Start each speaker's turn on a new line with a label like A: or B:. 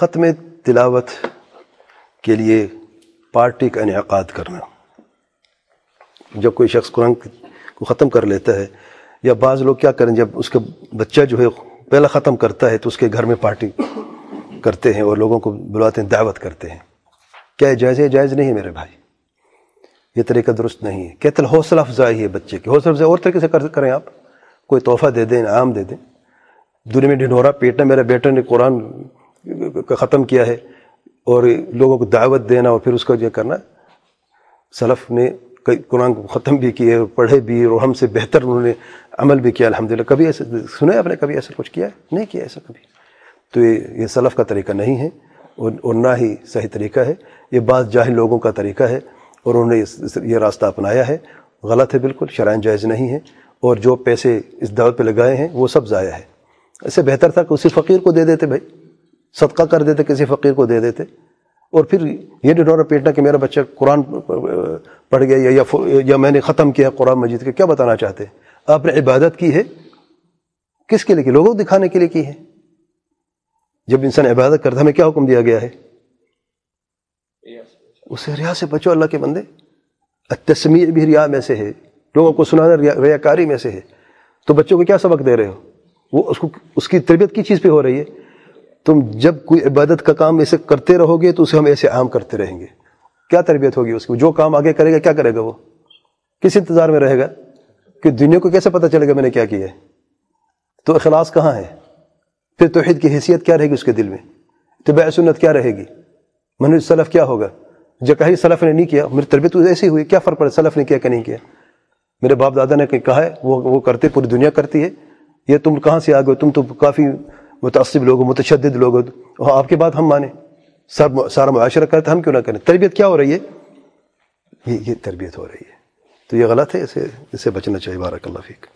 A: ختم تلاوت کے لیے پارٹی کا انعقاد کرنا۔ جب کوئی شخص قرآن کو ختم کر لیتا ہے یا بعض لوگ کیا کریں، جب اس کا بچہ جو ہے پہلا ختم کرتا ہے تو اس کے گھر میں پارٹی کرتے ہیں اور لوگوں کو بلاتے ہیں، دعوت کرتے ہیں۔ کیا جائز ہے؟ جائز نہیں ہے میرے بھائی۔ یہ طریقہ درست نہیں ہے۔ کہتے حوصلہ افزائی ہے بچے کی حوصلہ افزائی اور طریقے سے کریں آپ۔ کوئی تحفہ دے دیں، انعام دے دیں۔ دنیا میں ڈھنڈورا پیٹنا میرے بیٹے نے قرآن کا ختم کیا ہے اور لوگوں کو دعوت دینا اور پھر اس کا جو کرنا، سلف نے کئی قرآن کو ختم بھی کیے اور پڑھے بھی اور ہم سے بہتر انہوں نے عمل بھی کیا، الحمدللہ، کبھی ایسے سنے آپ نے کبھی ایسا کچھ کیا؟ ہے نہیں کیا ایسا کبھی۔ تو یہ یہ سلف کا طریقہ نہیں ہے اور نہ ہی صحیح طریقہ ہے۔ یہ بعض جاہل لوگوں کا طریقہ ہے اور انہوں نے یہ راستہ اپنایا ہے۔ غلط ہے بالکل شرائن جائز نہیں ہے۔ اور جو پیسے اس دعوت پہ لگائے ہیں وہ سب ضائع ہے۔ اس سے بہتر تھا کہ اسی فقیر کو دے دیتے بھائی۔ صدقہ کر دیتے، کسی فقیر کو دے دیتے۔ اور پھر یہ ڈنورا پیٹنا کہ میرا بچہ قرآن پڑھ گیا یا یا میں نے ختم کیا قرآن مجید کے، کیا بتانا چاہتے؟ ہیں آپ نے عبادت کی ہے؟ کس کے لیے؟ کی لوگوں کو دکھانے کے لیے کی ہے؟ جب انسان عبادت کرتا ہمیں کیا حکم دیا گیا ہے؟ اسے ریا سے بچو اللہ کے بندے۔ تسمی بھی ریا میں سے ہے۔ لوگوں کو سنانا ریا کاری میں سے ہے۔ تو بچوں کو کیا سبق دے رہے ہو؟ وہ اس کو اس کی تربیت کی چیز پہ ہو رہی ہے۔ تم جب کوئی عبادت کا کام ایسے کرتے رہو گے تو اسے ہم ایسے عام کرتے رہیں گے۔ کیا تربیت ہوگی اس کی؟ جو کام آگے کرے گا، کیا کرے گا وہ؟ کس انتظار میں رہے گا؟ کہ دنیا کو کیسے پتہ چلے گا میں نے کیا کیا ہے؟ تو اخلاص کہاں ہے؟ پھر توحید کی حیثیت کیا رہے گی اس کے دل میں؟ طبع سنت کیا رہے گی؟ منوج سلف کیا ہوگا؟ جو کہیں سلف نے نہیں کیا، میری تربیت ایسی ہوئی، کیا فرق پڑا؟ سلف نے کیا کہ نہیں کیا؟ میرے باپ دادا نے کہا ہے، وہ وہ کرتے، پوری دنیا کرتی ہے۔ یہ تم کہاں سے آ گئے تم تو کافی متعصب لوگ متشدد لوگ ہو آپ کے بات ہم مانیں۔ سب سارا معاشرہ کرتے ہم کیوں نہ کریں؟ تربیت کیا ہو رہی ہے؟ یہ یہ تربیت ہو رہی ہے۔ تو یہ غلط ہے، اسے اسے بچنا چاہیے۔ بارک اللہ فیک۔